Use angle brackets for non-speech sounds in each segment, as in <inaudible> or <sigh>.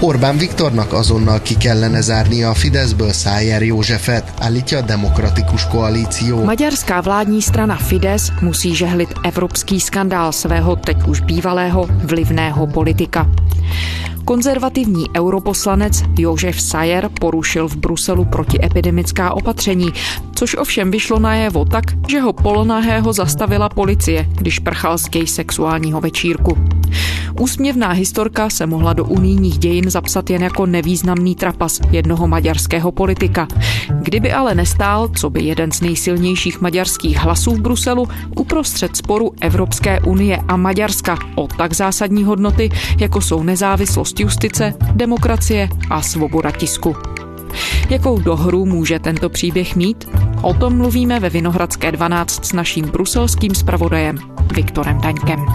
Orbán Viktornak azonnal ki kellene zárnia a Fideszből Szájer Józsefet, állítja a Demokratikus koalíció. Maďarská vládní strana Fidesz musí žehlit evropský skandál svého teď už bývalého vlivného politika. Konzervativní europoslanec Jožef Sajer porušil v Bruselu protiepidemická opatření, což ovšem vyšlo najevo tak, že ho polonahého zastavila policie, když prchal z gay sexuálního večírku. Úsměvná historka se mohla do unijních dějin zapsat jen jako nevýznamný trapas jednoho maďarského politika. Kdyby ale nestál, co by jeden z nejsilnějších maďarských hlasů v Bruselu uprostřed sporu Evropské unie a Maďarska o tak zásadní hodnoty, jako jsou nezávislost justice, demokracie a svoboda tisku. Jakou dohru může tento příběh mít? O tom mluvíme ve Vinohradské 12 s naším bruselským zpravodajem Viktorem Daňkem.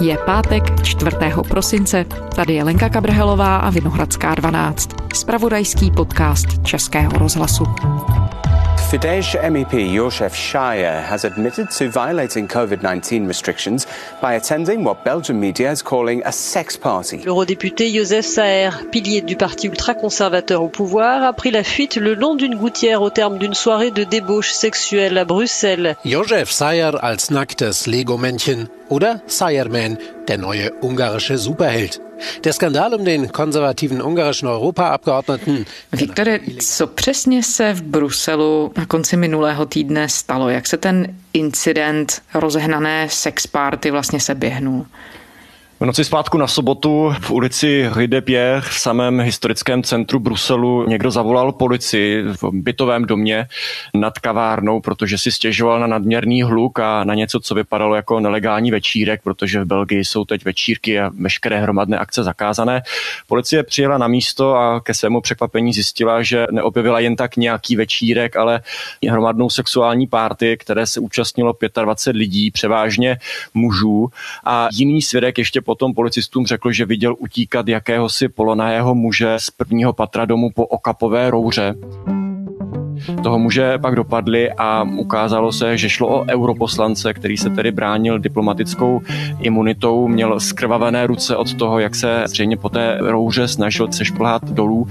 Je pátek 4. prosince. Tady je Lenka Kabrhelová a Vinohradská 12. Spravodajský podcast Českého rozhlasu. Fidesz MEP Josef Shire has admitted to violating COVID 19 restrictions by attending what Belgian media is calling a sex party. L'eurodéputé Josef Saer, pilier du parti ultra-conservateur au pouvoir, a pris la fuite le long d'une gouttière au terme d'une soirée de débauche sexuelle à Bruxelles. Josef Sayer als nacktes Lego-Männchen oder Sayerman, der neue ungarische Superheld. Der Skandal um den konservativen ungarischen Europaabgeordneten. Viktore, co přesně se v Bruselu na konci minulého týdne stalo? Jak se ten incident rozehnané sex party vlastně se běhnul? V noci zpátku na sobotu v ulici Rue de Pierre v samém historickém centru Bruselu někdo zavolal policii v bytovém domě nad kavárnou, protože si stěžoval na nadměrný hluk a na něco, co vypadalo jako nelegální večírek, protože v Belgii jsou teď večírky a veškeré hromadné akce zakázané. Policie přijela na místo a ke svému překvapení zjistila, že neobjevila jen tak nějaký večírek, ale hromadnou sexuální párty, které se účastnilo 25 lidí, převážně mužů a jiný svědek ještě potom policistům řekl, že viděl utíkat jakéhosi polonahého muže z prvního patra domu po okapové rouře. Toho muže pak dopadli a ukázalo se, že šlo o europoslance, který se tedy bránil diplomatickou imunitou, měl skrvavené ruce od toho, jak se zřejmě po té rouře snažil sešplhat dolů.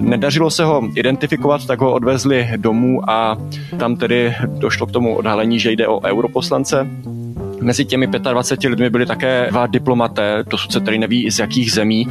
Nedařilo se ho identifikovat, tak ho odvezli domů a tam tedy došlo k tomu odhalení, že jde o europoslance. Mezi těmi 25 lidmi byli také dva diplomaté, dosud se tedy neví z jakých zemí.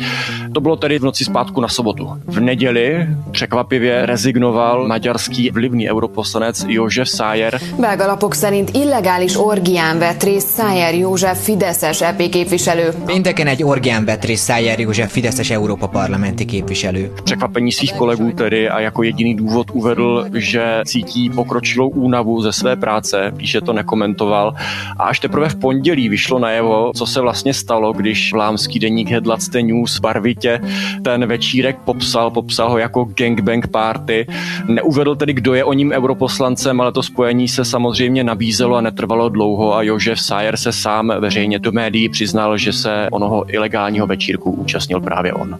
To bylo tedy v noci zpátku na sobotu. V neděli překvapivě rezignoval maďarský vlivný europoslanec József Szájer. Belga lapok szerint illegális orgián vett részt Szájer József Fideszes EP képviselő. Pénteken egy orgián vett részt Szájer József Fideszes Európa parlamenti képviselő. Překvapení svých kolegů tedy a jako jediný důvod uvedl, že cítí pokročilou únavu ze své práce, píše to nekomentoval a až teprve teprve v pondělí vyšlo najevo, co se vlastně stalo, když vlámský deník Headlatste News barvitě ten večírek popsal, popsal ho jako gangbang party. Neuvedl tedy, kdo je o ním europoslancem, ale to spojení se samozřejmě nabízelo a netrvalo dlouho a Jožef Sayer se sám veřejně do médií přiznal, že se onoho ilegálního večírku účastnil právě on.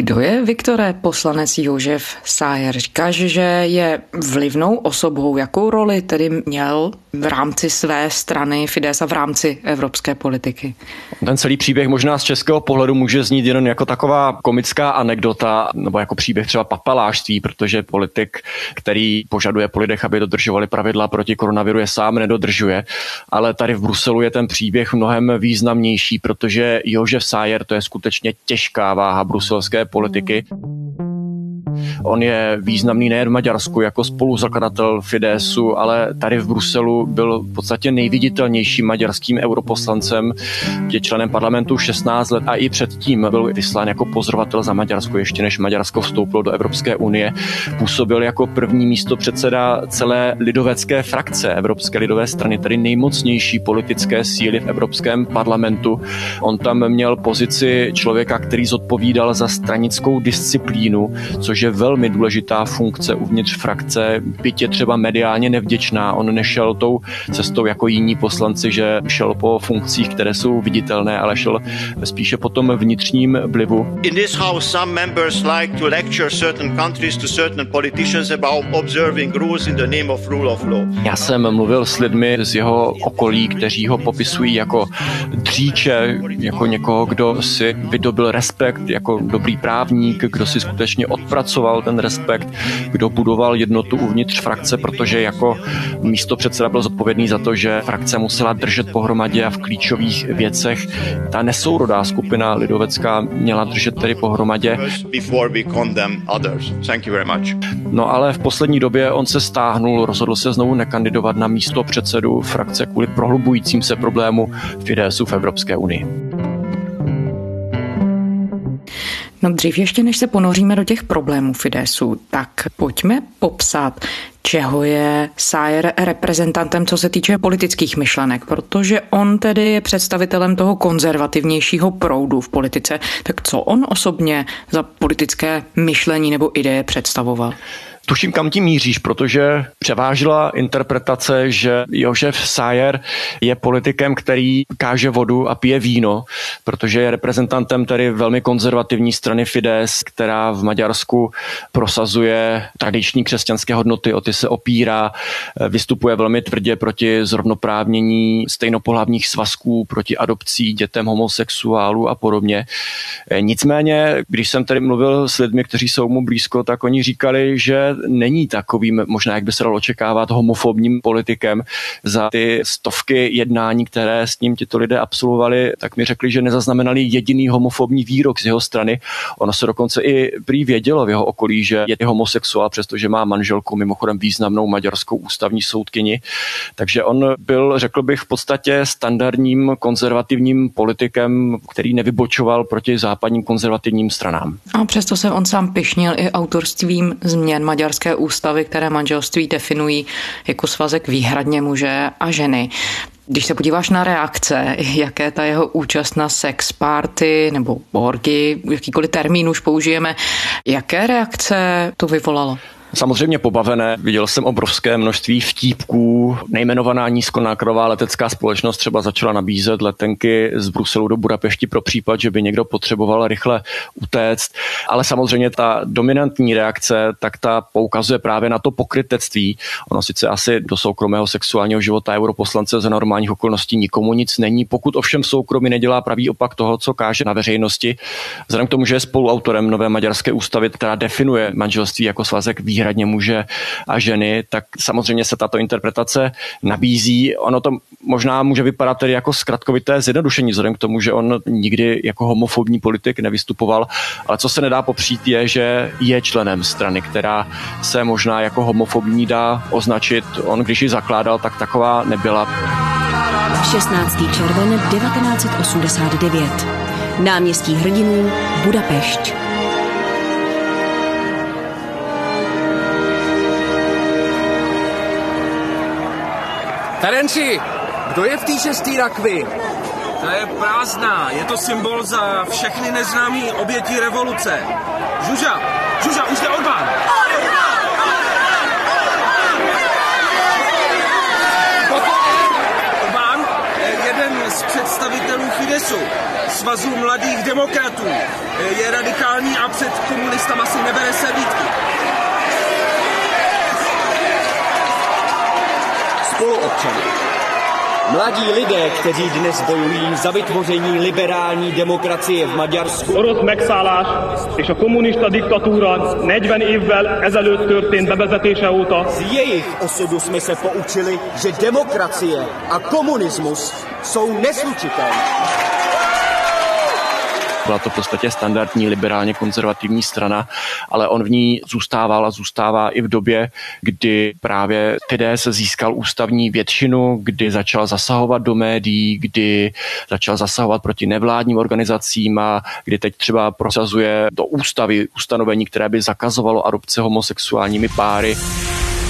Kdo je, Viktore, poslanec Jožef Sájer? Říkáš, že je vlivnou osobou. Jakou roli tedy měl v rámci své strany Fidesz a v rámci evropské politiky? Ten celý příběh možná z českého pohledu může znít jen jako taková komická anekdota, nebo jako příběh třeba papalářství, protože politik, který požaduje po lidech, aby dodržovali pravidla proti koronaviru, je sám nedodržuje. Ale tady v Bruselu je ten příběh mnohem významnější, protože Jožef Sájer to je skutečně těžká váha bruselské politiky. On je významný nejen v Maďarsku jako spoluzakladatel Fidesu, ale tady v Bruselu byl v podstatě nejviditelnějším maďarským europoslancem, je členem parlamentu 16 let a i předtím byl vyslán jako pozorovatel za Maďarsko, ještě než Maďarsko vstoupilo do Evropské unie. Působil jako první místo předseda celé lidovecké frakce Evropské lidové strany, tedy nejmocnější politické síly v Evropském parlamentu. On tam měl pozici člověka, který zodpovídal za stranickou disciplínu, což že velmi důležitá funkce uvnitř frakce, byť je třeba mediálně nevděčná. On nešel tou cestou jako jiní poslanci, že šel po funkcích, které jsou viditelné, ale šel spíše po tom vnitřním vlivu. In this house some members like to lecture certain countries to certain politicians about observing rules in the name of rule of law. Já jsem mluvil s lidmi z jeho okolí, kteří ho popisují jako dříče, jako někoho, kdo si vydobil respekt jako dobrý právník, kdo si skutečně odpracoval ten respekt, kdo budoval jednotu uvnitř frakce, protože jako místo předseda byl zodpovědný za to, že frakce musela držet pohromadě a v klíčových věcech ta nesourodá skupina lidovecká měla držet tedy pohromadě. No ale v poslední době on se stáhnul, rozhodl se znovu nekandidovat na místo předsedu frakce kvůli prohlubujícím se problému Fidesu v Evropské unii. No dřív ještě, než se ponoříme do těch problémů Fidesu, tak pojďme popsat, čeho je Sayer reprezentantem, co se týče politických myšlenek, protože on tedy je představitelem toho konzervativnějšího proudu v politice. Tak co on osobně za politické myšlení nebo ideje představoval? Tuším, kam tím míříš, protože převážila interpretace, že Jožef Sayer je politikem, který káže vodu a pije víno, protože je reprezentantem tedy velmi konzervativní strany Fides, která v Maďarsku prosazuje tradiční křesťanské hodnoty, o ty se opírá, vystupuje velmi tvrdě proti zrovnoprávnění stejnopohlavních svazků, proti adopcí dětem homosexuálů a podobně. Nicméně, když jsem tady mluvil s lidmi, kteří jsou mu blízko, tak oni říkali, že není takovým, možná jak by se dalo očekávat, homofobním politikem. Za ty stovky jednání, které s ním tito lidé absolvovali, tak mi řekli, že nezaznamenali jediný homofobní výrok z jeho strany. Ono se dokonce i prý vědělo v jeho okolí, že je homosexuál, přestože má manželku, mimochodem významnou maďarskou ústavní soudkyni. Takže on byl, řekl bych, v podstatě standardním konzervativním politikem, který nevybočoval proti západním konzervativním stranám. A přesto se on sám pišnil i autorstvím změn maďarské ústavy, které manželství definují jako svazek výhradně muže a ženy. Když se podíváš na reakce, jaké ta jeho účast na sex party nebo orgy, jakýkoliv termín už použijeme, jaké reakce to vyvolalo? Samozřejmě pobavené. Viděl jsem obrovské množství vtípků. Nejmenovaná nízkonákladová letecká společnost třeba začala nabízet letenky z Bruselu do Budapešti pro případ, že by někdo potřeboval rychle utéct. Ale samozřejmě ta dominantní reakce, tak ta poukazuje právě na to pokrytectví. Ono sice asi do soukromého sexuálního života europoslance za normálních okolností nikomu nic není, pokud ovšem soukromí nedělá pravý opak toho, co káže na veřejnosti. Vzhledem k tomu, že je spoluautorem nové maďarské ústavy, která definuje manželství jako svazek výhradně výhradně muže a ženy, tak samozřejmě se tato interpretace nabízí. Ono to možná může vypadat tedy jako zkratkovité zjednodušení, vzhledem k tomu, že on nikdy jako homofobní politik nevystupoval, ale co se nedá popřít je, že je členem strany, která se možná jako homofobní dá označit. On, když ji zakládal, tak taková nebyla. 16. červen 1989. Náměstí hrdinů Budapešť. Terenci, kdo je v té šestý rakvi? Ta je prázdná, je to symbol za všechny neznámý oběti revoluce. Žuža, Žuža, už jde Orbán! Orbán je jeden z představitelů Fidesu, Svazu mladých demokratů. Je radikální a před komunistama si nebere servítky. Spoluobčany. Mladí lidé, kteří dnes bojují za vytvoření liberální demokracie v Maďarsku. Orosz megszállás és a kommunista diktatúra 40 évvel ezelőtt történt bevezetése óta. Z jejich osudu jsme se poučili, že demokracie a komunismus jsou neslučitelné. Byla to v podstatě standardní liberálně konzervativní strana, ale on v ní zůstával a zůstává i v době, kdy právě Fides získal ústavní většinu, kdy začal zasahovat do médií, kdy začal zasahovat proti nevládním organizacím a kdy teď třeba prosazuje do ústavy ustanovení, které by zakazovalo adopce homosexuálními páry.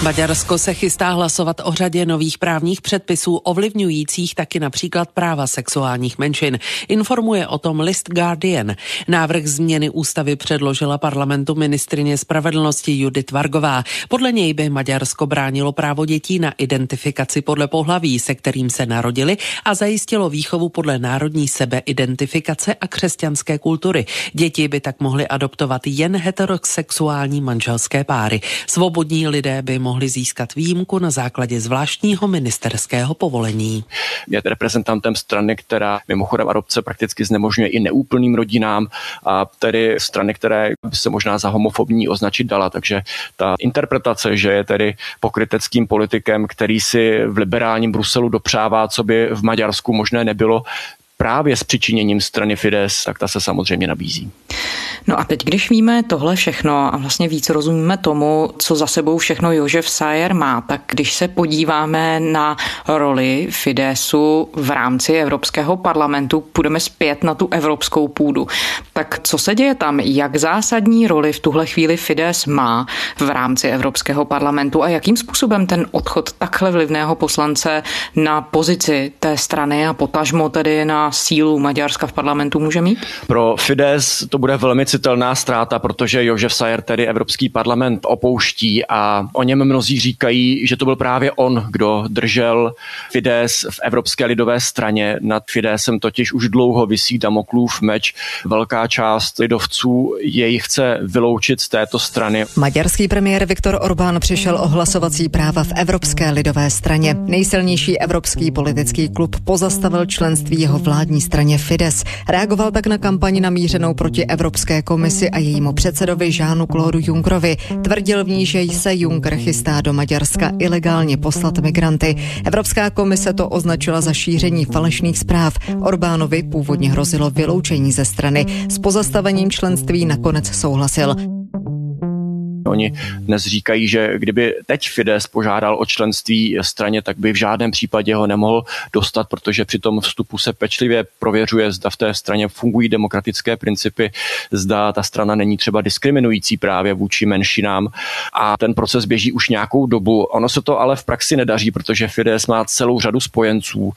Maďarsko se chystá hlasovat o řadě nových právních předpisů ovlivňujících taky například práva sexuálních menšin. Informuje o tom list Guardian. Návrh změny ústavy předložila parlamentu ministrině spravedlnosti Judith Vargová. Podle něj by Maďarsko bránilo právo dětí na identifikaci podle pohlaví, se kterým se narodili a zajistilo výchovu podle národní sebeidentifikace a křesťanské kultury. Děti by tak mohly adoptovat jen heterosexuální manželské páry. Svobodní lidé by mohli mohli získat výjimku na základě zvláštního ministerského povolení. Je reprezentantem strany, která mimochodem adopce prakticky znemožňuje i neúplným rodinám a tedy strany, které by se možná za homofobní označit dala. Takže ta interpretace, že je tedy pokryteckým politikem, který si v liberálním Bruselu dopřává, co by v Maďarsku možné nebylo, právě s přičiněním strany Fides, tak ta se samozřejmě nabízí. No a teď, když víme tohle všechno a vlastně víc rozumíme tomu, co za sebou všechno Jožef Sayer má, tak když se podíváme na roli Fidesu v rámci Evropského parlamentu, půjdeme zpět na tu evropskou půdu. Tak co se děje tam? Jak zásadní roli v tuhle chvíli Fides má v rámci Evropského parlamentu a jakým způsobem ten odchod takhle vlivného poslance na pozici té strany a potažmo tedy na sílu Maďarska v parlamentu může mít? Pro Fides to bude velmi citelná ztráta, protože Jožef Sayer tedy Evropský parlament opouští a o něm mnozí říkají, že to byl právě on, kdo držel Fides v Evropské lidové straně. Nad Fidesem totiž už dlouho visí Damoklův meč. Velká část lidovců jej chce vyloučit z této strany. Maďarský premiér Viktor Orbán přišel o hlasovací práva v Evropské lidové straně. Nejsilnější evropský politický klub pozastavil členství jeho vládní straně Fides. Reagoval tak na kampaň namířenou proti Evropské komisi a jejímu předsedovi Žánu Claudu Junkrovi. Tvrdil v ní, že se Juncker chystá do Maďarska ilegálně poslat migranty. Evropská komise to označila za šíření falešných zpráv. Orbánovi původně hrozilo vyloučení ze strany. S pozastavením členství nakonec souhlasil. Oni dnes říkají, že kdyby teď Fides požádal o členství straně, tak by v žádném případě ho nemohl dostat, protože při tom vstupu se pečlivě prověřuje, zda v té straně fungují demokratické principy, zda ta strana není třeba diskriminující právě vůči menšinám a ten proces běží už nějakou dobu. Ono se to ale v praxi nedaří, protože Fides má celou řadu spojenců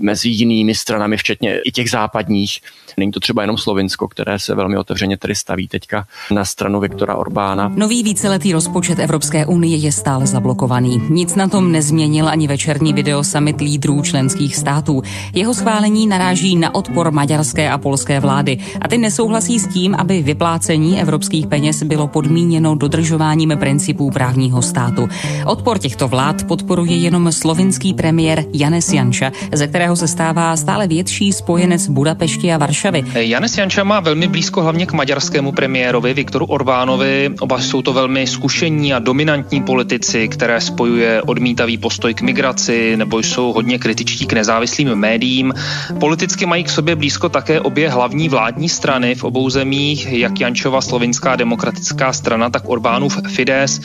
mezi jinými stranami, včetně i těch západních. Není to třeba jenom Slovinsko, které se velmi otevřeně tedy staví teďka na stranu Viktora Orbána. Nový víceletý rozpočet Evropské unie je stále zablokovaný. Nic na tom nezměnil ani večerní video summit lídrů členských států. Jeho schválení naráží na odpor maďarské a polské vlády a ty nesouhlasí s tím, aby vyplácení evropských peněz bylo podmíněno dodržováním principů právního státu. Odpor těchto vlád podporuje jenom slovinský premiér Janes Janša, ze kterého se stává stále větší spojenec Budapešti a Varšavy. Janes Janša má velmi blízko hlavně k maďarskému premiérovi Viktoru Orbánovi. Oba jsou to velmi zkušení a dominantní politici, které spojuje odmítavý postoj k migraci nebo jsou hodně kritičtí k nezávislým médiím. Politicky mají k sobě blízko také obě hlavní vládní strany v obou zemích, jak Jančova slovinská demokratická strana, tak Orbánův Fides.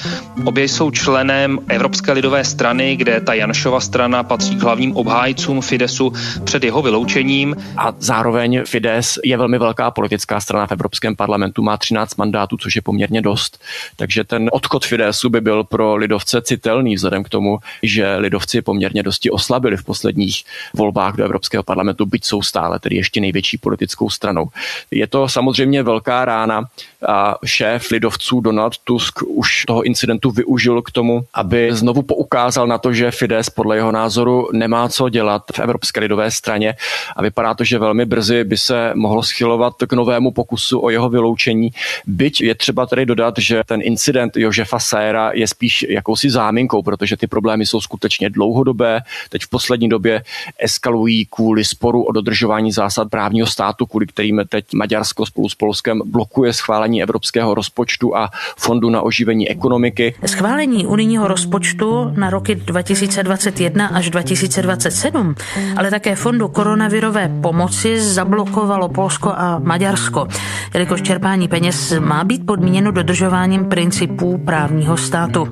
Obě jsou členem Evropské lidové strany, kde ta Janšova strana patří k hlavním obhájcům Fidesu před jeho vyloučením. A zároveň Fides je velmi velká politická strana v Evropském parlamentu, má 13 mandátů, což je poměrně dost. Takže ten odchod Fidesu by byl pro lidovce citelný vzhledem k tomu, že lidovci poměrně dosti oslabili v posledních volbách do Evropského parlamentu, byť jsou stále tedy ještě největší politickou stranou. Je to samozřejmě velká rána a šéf lidovců Donald Tusk už toho incidentu využil k tomu, aby znovu poukázal na to, že Fides podle jeho názoru nemá co dělat v Evropské lidové straně a vypadá to, že velmi brzy by se mohlo schylovat k novému pokusu o jeho vyloučení. Byť je třeba tedy dodat, že ten incident Jožefa Sajera je spíš jakousi záminkou, protože ty problémy jsou skutečně dlouhodobé. Teď v poslední době eskalují kvůli sporu o dodržování zásad právního státu, kvůli kterým teď Maďarsko spolu s Polskem blokuje schválení evropského rozpočtu a fondu na oživení ekonomiky. Schválení unijního rozpočtu na roky 2021 až 2027, ale také fondu koronavirové pomoci zablokovalo Polsko a Maďarsko, jelikož čerpání peněz má být podmíněno dodržováním principů právního státu.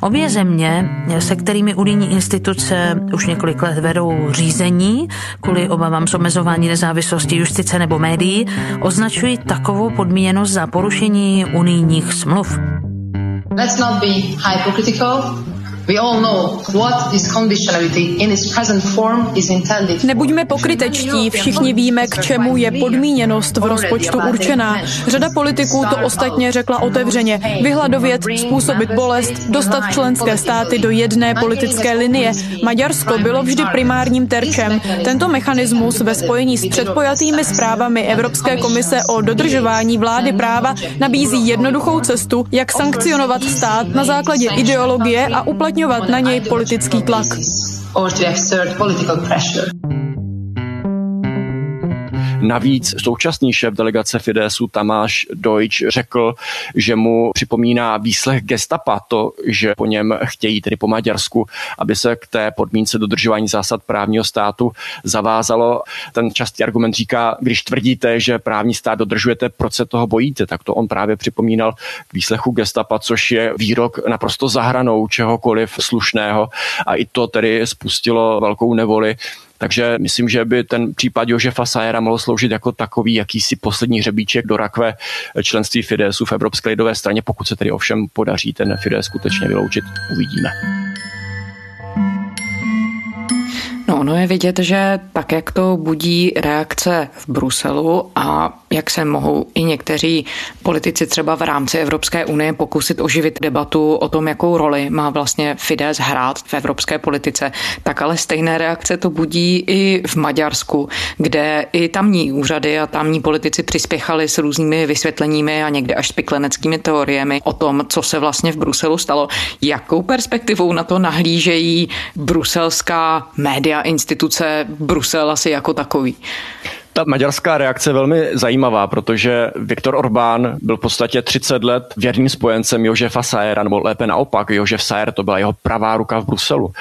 Obě země, se kterými unijní instituce už několik let vedou řízení kvůli obavám z omezování nezávislosti justice nebo médií, označují takovou podmíněnost za porušení unijních smluv. Let's not be hypocritical. Nebuďme pokrytečtí, všichni víme, k čemu je podmíněnost v rozpočtu určená. Řada politiků to ostatně řekla otevřeně. Vyhladovět, způsobit bolest, dostat členské státy do jedné politické linie. Maďarsko bylo vždy primárním terčem. Tento mechanismus ve spojení s předpojatými zprávami Evropské komise o dodržování vlády práva nabízí jednoduchou cestu, jak sankcionovat stát na základě ideologie a uplatňovat uplatňovat na něj politický tlak. Navíc současný šéf delegace Fidesu Tamáš Deutsch řekl, že mu připomíná výslech gestapa to, že po něm chtějí, tedy po Maďarsku, aby se k té podmínce dodržování zásad právního státu zavázalo. Ten častý argument říká, když tvrdíte, že právní stát dodržujete, proč se toho bojíte, tak to on právě připomínal k výslechu gestapa, což je výrok naprosto zahranou čehokoliv slušného a i to tedy spustilo velkou nevoli takže myslím, že by ten případ Jožefa Sajera mohl sloužit jako takový jakýsi poslední hřebíček do rakve členství Fidesu v Evropské lidové straně, pokud se tedy ovšem podaří ten Fides skutečně vyloučit. Uvidíme. No, ono je vidět, že tak, jak to budí reakce v Bruselu a jak se mohou i někteří politici třeba v rámci Evropské unie pokusit oživit debatu o tom, jakou roli má vlastně Fidesz hrát v evropské politice, tak ale stejné reakce to budí i v Maďarsku, kde i tamní úřady a tamní politici přispěchali s různými vysvětleními a někde až spikleneckými teoriemi o tom, co se vlastně v Bruselu stalo. Jakou perspektivou na to nahlížejí bruselská média instituce Brusel asi jako takový. Ta maďarská reakce je velmi zajímavá, protože Viktor Orbán byl v podstatě 30 let věrným spojencem Jožefa Sajera, nebo lépe naopak, Jožef Sajer to byla jeho pravá ruka v Bruselu.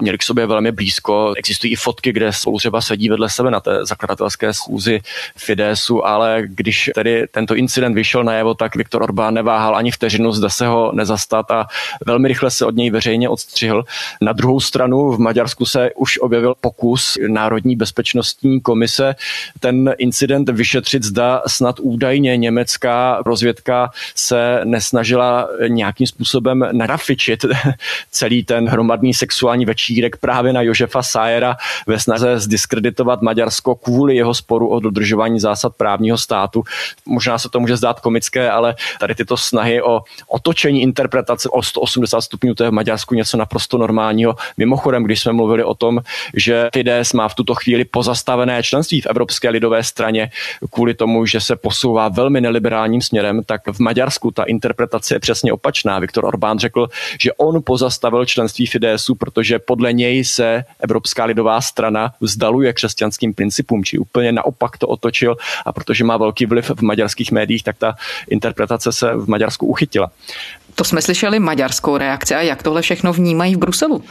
Měli k sobě velmi blízko, existují i fotky, kde spolu třeba sedí vedle sebe na té zakladatelské schůzi Fidesu, ale když tedy tento incident vyšel najevo, tak Viktor Orbán neváhal ani vteřinu, zda se ho nezastat a velmi rychle se od něj veřejně odstřihl. Na druhou stranu v Maďarsku se už objevil pokus Národní bezpečnostní komise ten incident vyšetřit, zda snad údajně německá rozvědka se nesnažila nějakým způsobem narafičit <laughs> celý ten hromadný sexuální večírek právě na Jožefa Sajera ve snaze zdiskreditovat Maďarsko kvůli jeho sporu o dodržování zásad právního státu. Možná se to může zdát komické, ale tady tyto snahy o otočení interpretace o 180 stupňů, to je v Maďarsku něco naprosto normálního. Mimochodem, když jsme mluvili o tom, že Fides má v tuto chvíli pozastavené členství v Evropské lidové straně kvůli tomu, že se posouvá velmi neliberálním směrem, tak v Maďarsku ta interpretace je přesně opačná. Viktor Orbán řekl, že on pozastavil členství Fidesu, protože podle něj se Evropská lidová strana vzdaluje křesťanským principům, či úplně naopak to otočil a protože má velký vliv v maďarských médiích, tak ta interpretace se v Maďarsku uchytila. To jsme slyšeli maďarskou reakci a jak tohle všechno vnímají v Bruselu?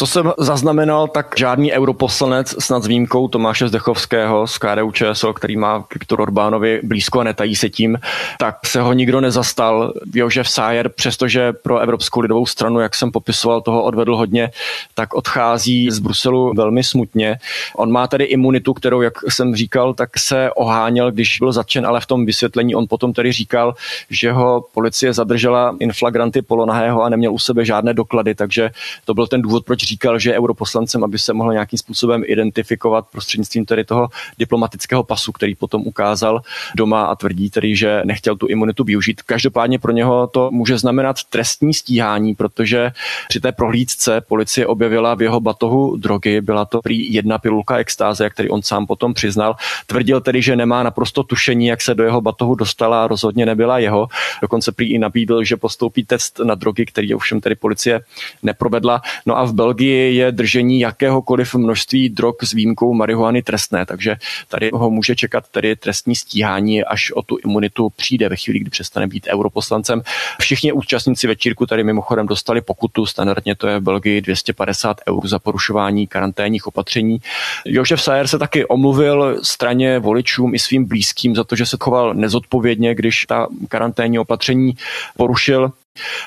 Co jsem zaznamenal, tak žádný europoslanec, snad s výjimkou Tomáše Zdechovského z KDU ČSL, který má k Orbánovi blízko a netají se tím, tak se ho nikdo nezastal. Jožef Sájer, přestože pro Evropskou lidovou stranu, jak jsem popisoval, toho odvedl hodně, tak odchází z Bruselu velmi smutně. On má tedy imunitu, kterou, jak jsem říkal, tak se oháněl, když byl zatčen, ale v tom vysvětlení on potom tedy říkal, že ho policie zadržela inflagranty polonahého a neměl u sebe žádné doklady, takže to byl ten důvod, proč říkal, že je europoslancem, aby se mohl nějakým způsobem identifikovat prostřednictvím tedy toho diplomatického pasu, který potom ukázal doma a tvrdí tedy, že nechtěl tu imunitu využít. Každopádně pro něho to může znamenat trestní stíhání, protože při té prohlídce policie objevila v jeho batohu drogy, byla to prý jedna pilulka extáze, který on sám potom přiznal. Tvrdil tedy, že nemá naprosto tušení, jak se do jeho batohu dostala, rozhodně nebyla jeho. Dokonce prý i nabídl, že postoupí test na drogy, který ovšem tedy policie neprovedla. No a v Belgii Belgii je držení jakéhokoliv množství drog s výjimkou marihuany trestné, takže tady ho může čekat tedy trestní stíhání, až o tu imunitu přijde ve chvíli, kdy přestane být europoslancem. Všichni účastníci večírku tady mimochodem dostali pokutu, standardně to je v Belgii 250 eur za porušování karanténních opatření. Jožef Sajer se taky omluvil straně voličům i svým blízkým za to, že se choval nezodpovědně, když ta karanténní opatření porušil.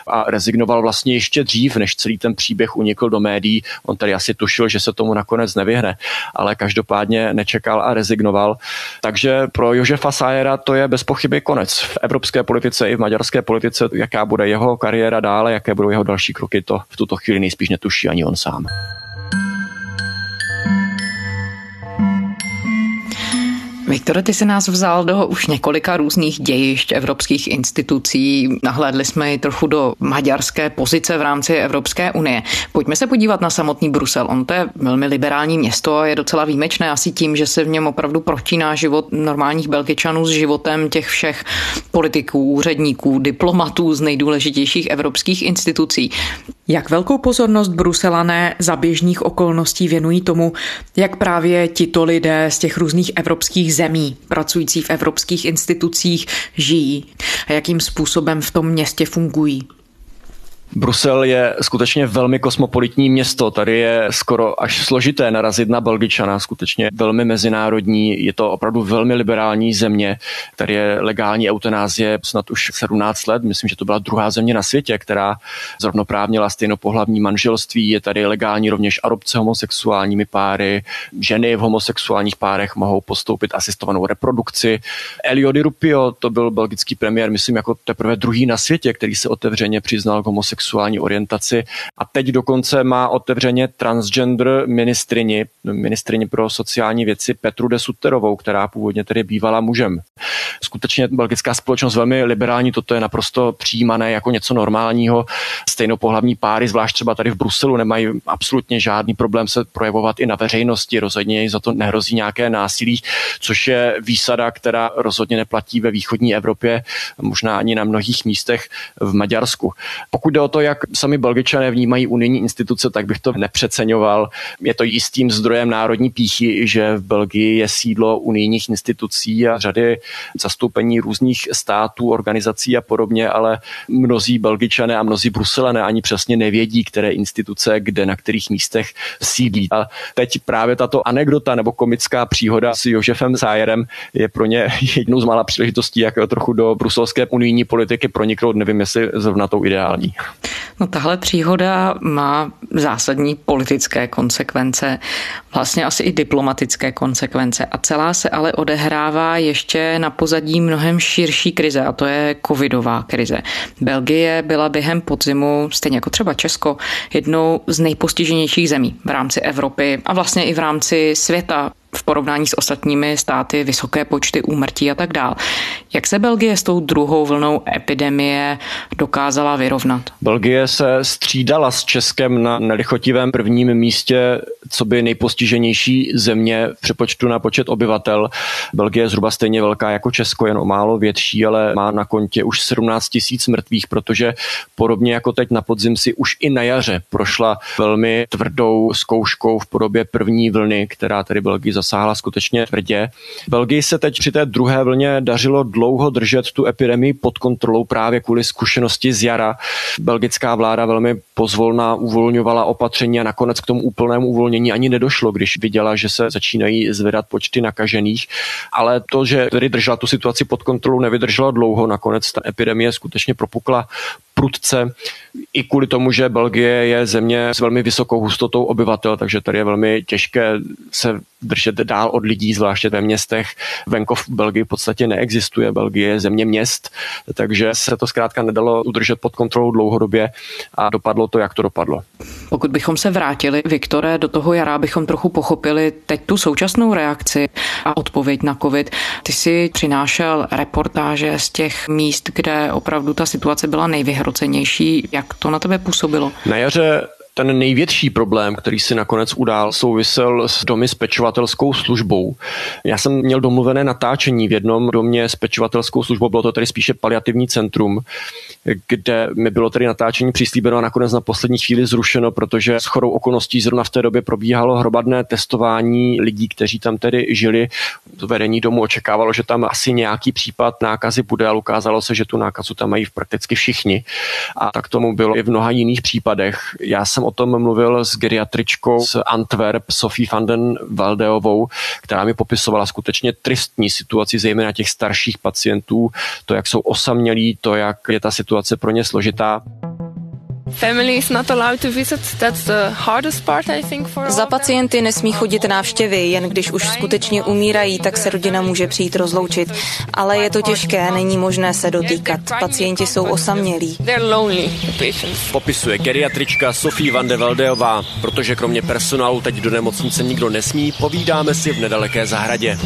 A rezignoval vlastně ještě dřív, než celý ten příběh unikl do médií. On tady asi tušil, že se tomu nakonec nevyhne, ale každopádně nečekal a rezignoval. Takže pro Jožefa Sajera to je bez pochyby konec. V evropské politice i v maďarské politice, jaká bude jeho kariéra dále, jaké budou jeho další kroky, to v tuto chvíli nejspíš netuší ani on sám. Viktore, ty si nás vzal do už několika různých dějišť evropských institucí. Nahlédli jsme i trochu do maďarské pozice v rámci Evropské unie. Pojďme se podívat na samotný Brusel. On to je velmi liberální město a je docela výjimečné asi tím, že se v něm opravdu protíná život normálních Belgičanů s životem těch všech politiků, úředníků, diplomatů z nejdůležitějších evropských institucí. Jak velkou pozornost Bruselané za běžných okolností věnují tomu, jak právě tito lidé z těch různých evropských zemí, pracující v evropských institucích, žijí a jakým způsobem v tom městě fungují? Brusel je skutečně velmi kosmopolitní město. Tady je skoro až složité narazit na Belgičana, skutečně velmi mezinárodní. Je to opravdu velmi liberální země. Tady je legální eutanázie snad už 17 let. Myslím, že to byla druhá země na světě, která zrovnoprávnila stejnopohlavní manželství. Je tady legální rovněž adopce homosexuálními páry. Ženy v homosexuálních párech mohou postoupit asistovanou reprodukci. Elio Di Rupio, to byl belgický premiér, myslím, jako teprve druhý na světě, který se otevřeně přiznal k homosexuálním sexuální orientaci a teď dokonce má otevřeně transgender ministrini, ministrini pro sociální věci Petru de Suterovou, která původně tedy bývala mužem. Skutečně belgická společnost velmi liberální, toto je naprosto přijímané jako něco normálního. Stejnopohlavní páry, zvlášť třeba tady v Bruselu, nemají absolutně žádný problém se projevovat i na veřejnosti, rozhodně za to nehrozí nějaké násilí, což je výsada, která rozhodně neplatí ve východní Evropě, možná ani na mnohých místech v Maďarsku. Pokud jde o to, jak sami Belgičané vnímají unijní instituce, tak bych to nepřeceňoval. Je to jistým zdrojem národní píchy, že v Belgii je sídlo unijních institucí a řady zastoupení různých států, organizací a podobně, ale mnozí Belgičané a mnozí Bruselané ani přesně nevědí, které instituce, kde, na kterých místech sídlí. A teď právě tato anekdota nebo komická příhoda s Jožefem Sájerem je pro ně <laughs> jednou z mála příležitostí, jak trochu do bruselské unijní politiky proniknout, nevím, jestli zrovna tou ideální. No tahle příhoda má zásadní politické konsekvence, vlastně asi i diplomatické konsekvence a celá se ale odehrává ještě na pozadí mnohem širší krize a to je covidová krize. Belgie byla během podzimu, stejně jako třeba Česko, jednou z nejpostiženějších zemí v rámci Evropy a vlastně i v rámci světa v porovnání s ostatními státy vysoké počty úmrtí a tak dál. Jak se Belgie s tou druhou vlnou epidemie dokázala vyrovnat? Belgie se střídala s Českem na nelichotivém prvním místě, co by nejpostiženější země v přepočtu na počet obyvatel. Belgie je zhruba stejně velká jako Česko, jen o málo větší, ale má na kontě už 17 tisíc mrtvých, protože podobně jako teď na podzim si už i na jaře prošla velmi tvrdou zkouškou v podobě první vlny, která tedy Belgii zasáhla skutečně tvrdě. Belgii se teď při té druhé vlně dařilo dlouho držet tu epidemii pod kontrolou právě kvůli zkušenosti z jara. Belgická vláda velmi pozvolná uvolňovala opatření a nakonec k tomu úplnému uvolnění ani nedošlo, když viděla, že se začínají zvedat počty nakažených. Ale to, že tedy držela tu situaci pod kontrolou, nevydržela dlouho. Nakonec ta epidemie skutečně propukla prudce i kvůli tomu, že Belgie je země s velmi vysokou hustotou obyvatel, takže tady je velmi těžké se držet dál od lidí, zvláště ve městech. Venkov v Belgii v podstatě neexistuje, Belgie je země měst, takže se to zkrátka nedalo udržet pod kontrolou dlouhodobě a dopadlo to, jak to dopadlo. Pokud bychom se vrátili, Viktore, do toho jara, bychom trochu pochopili teď tu současnou reakci a odpověď na COVID. Ty si přinášel reportáže z těch míst, kde opravdu ta situace byla nejvyhrocenější. Jak to na tebe působilo? Na jaře ten největší problém, který si nakonec udál, souvisel s domy s pečovatelskou službou. Já jsem měl domluvené natáčení v jednom domě s pečovatelskou službou, bylo to tedy spíše paliativní centrum, kde mi bylo tedy natáčení přislíbeno a nakonec na poslední chvíli zrušeno, protože s chorou okolností zrovna v té době probíhalo hromadné testování lidí, kteří tam tedy žili. Vedení domu očekávalo, že tam asi nějaký případ nákazy bude, ale ukázalo se, že tu nákazu tam mají prakticky všichni. A tak tomu bylo i v mnoha jiných případech. Já jsem jsem o tom mluvil s geriatričkou z Antwerp, Sophie van den Valdeovou, která mi popisovala skutečně tristní situaci, zejména těch starších pacientů, to, jak jsou osamělí, to, jak je ta situace pro ně složitá. Za pacienty nesmí chodit návštěvy, jen když už skutečně umírají, tak se rodina může přijít rozloučit. Ale je to těžké, není možné se dotýkat. Pacienti jsou osamělí. Popisuje geriatrička Sofie van de Valdeová. Protože kromě personálu teď do nemocnice nikdo nesmí, povídáme si v nedaleké zahradě.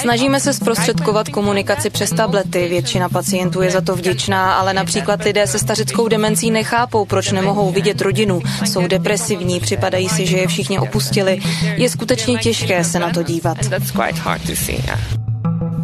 Snažíme se zprostředkovat komunikaci přes tablety. Většina pacientů je za to vděčná, ale například lidé se stařickou demencí nechápou, proč nemohou vidět rodinu. Jsou depresivní, připadají si, že je všichni opustili. Je skutečně těžké se na to dívat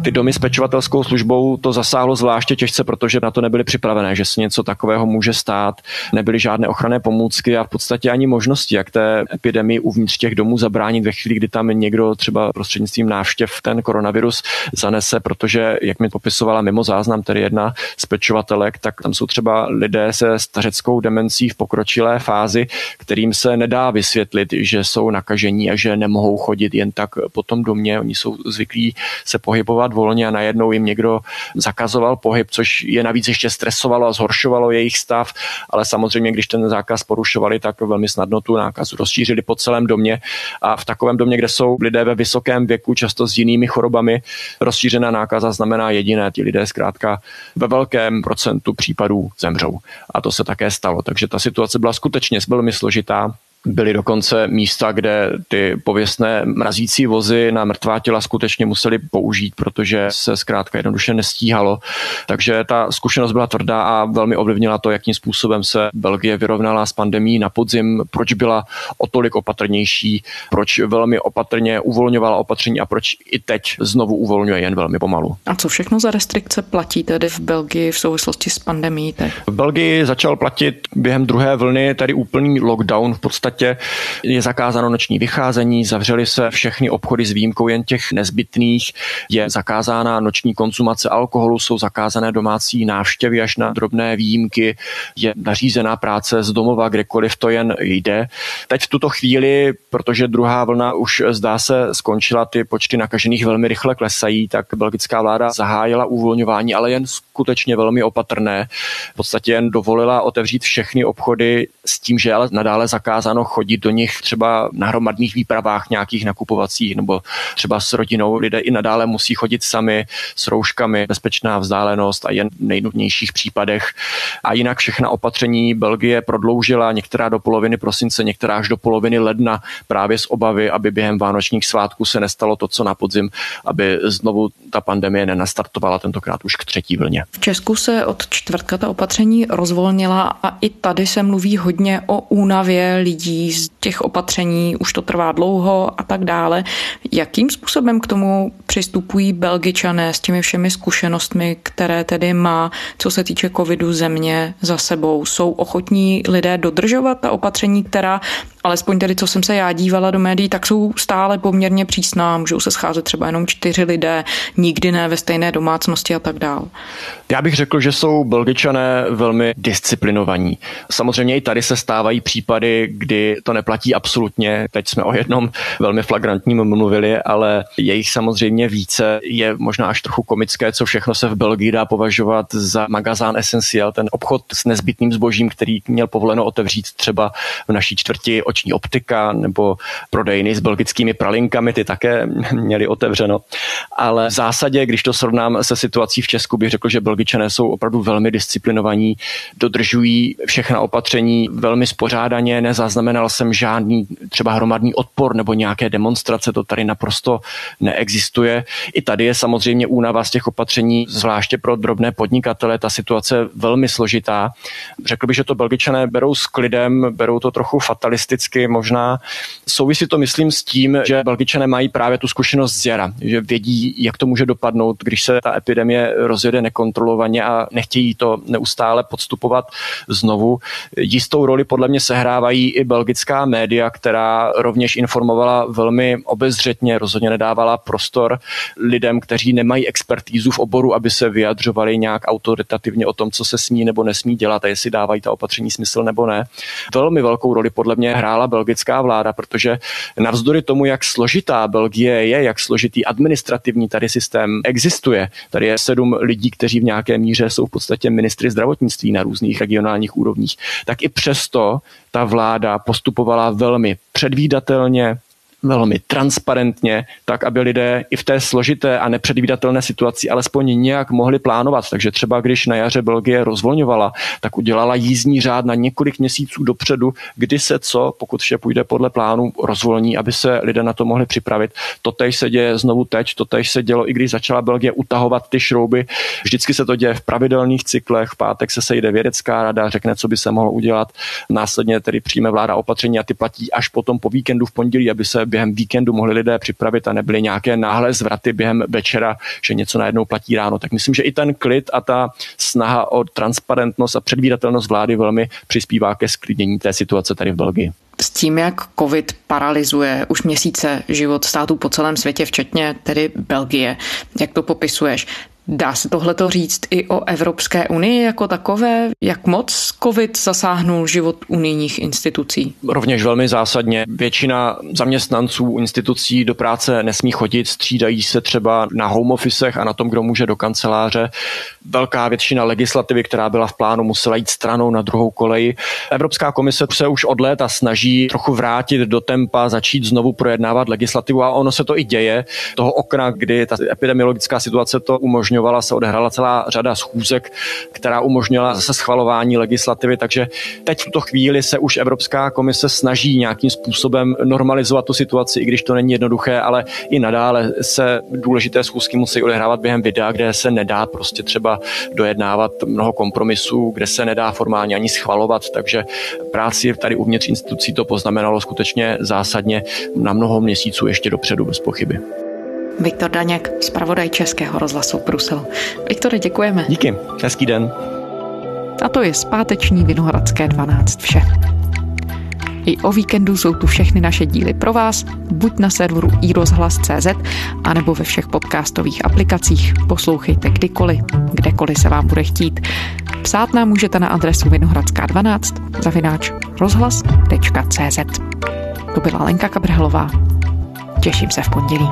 ty domy s pečovatelskou službou to zasáhlo zvláště těžce, protože na to nebyly připravené, že se něco takového může stát. Nebyly žádné ochranné pomůcky a v podstatě ani možnosti, jak té epidemii uvnitř těch domů zabránit ve chvíli, kdy tam někdo třeba prostřednictvím návštěv ten koronavirus zanese, protože, jak mi popisovala mimo záznam, tedy jedna z pečovatelek, tak tam jsou třeba lidé se stařeckou demencí v pokročilé fázi, kterým se nedá vysvětlit, že jsou nakažení a že nemohou chodit jen tak po tom domě. Oni jsou zvyklí se pohybovat volně a najednou jim někdo zakazoval pohyb, což je navíc ještě stresovalo a zhoršovalo jejich stav, ale samozřejmě, když ten zákaz porušovali, tak velmi snadno tu nákazu rozšířili po celém domě a v takovém domě, kde jsou lidé ve vysokém věku, často s jinými chorobami, rozšířená nákaza znamená jediné, ti lidé zkrátka ve velkém procentu případů zemřou. A to se také stalo. Takže ta situace byla skutečně velmi složitá Byly dokonce místa, kde ty pověstné mrazící vozy na mrtvá těla skutečně museli použít, protože se zkrátka jednoduše nestíhalo. Takže ta zkušenost byla tvrdá a velmi ovlivnila to, jakým způsobem se Belgie vyrovnala s pandemí na podzim, proč byla o tolik opatrnější, proč velmi opatrně uvolňovala opatření a proč i teď znovu uvolňuje jen velmi pomalu. A co všechno za restrikce platí tedy v Belgii v souvislosti s pandemí? Teď? V Belgii začal platit během druhé vlny tady úplný lockdown v podstatě podstatě je zakázáno noční vycházení, zavřely se všechny obchody s výjimkou jen těch nezbytných, je zakázána noční konzumace alkoholu, jsou zakázané domácí návštěvy až na drobné výjimky, je nařízená práce z domova, kdekoliv to jen jde. Teď v tuto chvíli, protože druhá vlna už zdá se skončila, ty počty nakažených velmi rychle klesají, tak belgická vláda zahájila uvolňování, ale jen skutečně velmi opatrné. V podstatě jen dovolila otevřít všechny obchody s tím, že ale nadále zakázáno chodit do nich třeba na hromadných výpravách nějakých nakupovacích nebo třeba s rodinou. Lidé i nadále musí chodit sami s rouškami, bezpečná vzdálenost a jen v nejnutnějších případech. A jinak všechna opatření Belgie prodloužila, některá do poloviny prosince, některá až do poloviny ledna právě z obavy, aby během vánočních svátků se nestalo to, co na podzim, aby znovu ta pandemie nenastartovala tentokrát už k třetí vlně. V Česku se od čtvrtka ta opatření rozvolnila a i tady se mluví hodně o únavě lidí z těch opatření, už to trvá dlouho a tak dále. Jakým způsobem k tomu přistupují Belgičané s těmi všemi zkušenostmi, které tedy má, co se týče covidu země za sebou? Jsou ochotní lidé dodržovat ta opatření, která alespoň tedy, co jsem se já dívala do médií, tak jsou stále poměrně přísná. Můžou se scházet třeba jenom čtyři lidé, nikdy ne ve stejné domácnosti a tak dále. Já bych řekl, že jsou belgičané velmi disciplinovaní. Samozřejmě i tady se stávají případy, kdy to neplatí absolutně. Teď jsme o jednom velmi flagrantním mluvili, ale je jich samozřejmě více. Je možná až trochu komické, co všechno se v Belgii dá považovat za magazán Essentiel, ten obchod s nezbytným zbožím, který měl povoleno otevřít třeba v naší čtvrti oční optika nebo prodejny s belgickými pralinkami, ty také <laughs> měli otevřeno. Ale v zásadě, když to srovnám se situací v Česku, bych řekl, že Belgičané jsou opravdu velmi disciplinovaní, dodržují všechna opatření velmi spořádaně, nezaznamenal jsem žádný třeba hromadný odpor nebo nějaké demonstrace, to tady naprosto neexistuje. I tady je samozřejmě únava z těch opatření, zvláště pro drobné podnikatele, ta situace velmi složitá. Řekl bych, že to Belgičané berou s klidem, berou to trochu fatalisticky, anglicky možná. Souvisí to, myslím, s tím, že Belgičané mají právě tu zkušenost z jara, že vědí, jak to může dopadnout, když se ta epidemie rozjede nekontrolovaně a nechtějí to neustále podstupovat znovu. Jistou roli podle mě sehrávají i belgická média, která rovněž informovala velmi obezřetně, rozhodně nedávala prostor lidem, kteří nemají expertízu v oboru, aby se vyjadřovali nějak autoritativně o tom, co se smí nebo nesmí dělat a jestli dávají ta opatření smysl nebo ne. Velmi velkou roli podle mě hrála belgická vláda, protože navzdory tomu, jak složitá Belgie je, jak složitý administrativní tady systém existuje, tady je sedm lidí, kteří v nějaké míře jsou v podstatě ministry zdravotnictví na různých regionálních úrovních, tak i přesto ta vláda postupovala velmi předvídatelně, velmi transparentně, tak aby lidé i v té složité a nepředvídatelné situaci alespoň nějak mohli plánovat. Takže třeba když na jaře Belgie rozvolňovala, tak udělala jízdní řád na několik měsíců dopředu, kdy se co, pokud vše půjde podle plánu, rozvolní, aby se lidé na to mohli připravit. Totež se děje znovu teď, totež se dělo, i když začala Belgie utahovat ty šrouby. Vždycky se to děje v pravidelných cyklech. V pátek se sejde vědecká rada, řekne, co by se mohlo udělat. Následně tedy přijme vláda opatření a ty platí až potom po víkendu v pondělí, aby se během víkendu mohli lidé připravit a nebyly nějaké náhle zvraty během večera, že něco najednou platí ráno. Tak myslím, že i ten klid a ta snaha o transparentnost a předvídatelnost vlády velmi přispívá ke sklidnění té situace tady v Belgii. S tím, jak COVID paralyzuje už měsíce život států po celém světě, včetně tedy Belgie, jak to popisuješ, Dá se tohleto říct i o Evropské unii jako takové? Jak moc COVID zasáhnul život unijních institucí? Rovněž velmi zásadně. Většina zaměstnanců institucí do práce nesmí chodit, střídají se třeba na home officech a na tom, kdo může do kanceláře. Velká většina legislativy, která byla v plánu, musela jít stranou na druhou koleji. Evropská komise se už od léta snaží trochu vrátit do tempa, začít znovu projednávat legislativu a ono se to i děje. Toho okna, kdy ta epidemiologická situace to umožňuje umožňovala, se odehrála celá řada schůzek, která umožnila zase schvalování legislativy, takže teď v tuto chvíli se už Evropská komise snaží nějakým způsobem normalizovat tu situaci, i když to není jednoduché, ale i nadále se důležité schůzky musí odehrávat během videa, kde se nedá prostě třeba dojednávat mnoho kompromisů, kde se nedá formálně ani schvalovat, takže práci tady uvnitř institucí to poznamenalo skutečně zásadně na mnoho měsíců ještě dopředu bez pochyby. Viktor Daněk, zpravodaj Českého rozhlasu Brusel. Viktore, děkujeme. Díky, hezký den. A to je zpáteční Vinohradské 12 vše. I o víkendu jsou tu všechny naše díly pro vás, buď na serveru iRozhlas.cz, anebo ve všech podcastových aplikacích. Poslouchejte kdykoliv, kdekoliv se vám bude chtít. Psát nám můžete na adresu vinohradská12 zavináč rozhlas.cz. To byla Lenka Kabrhelová. Těším se v pondělí.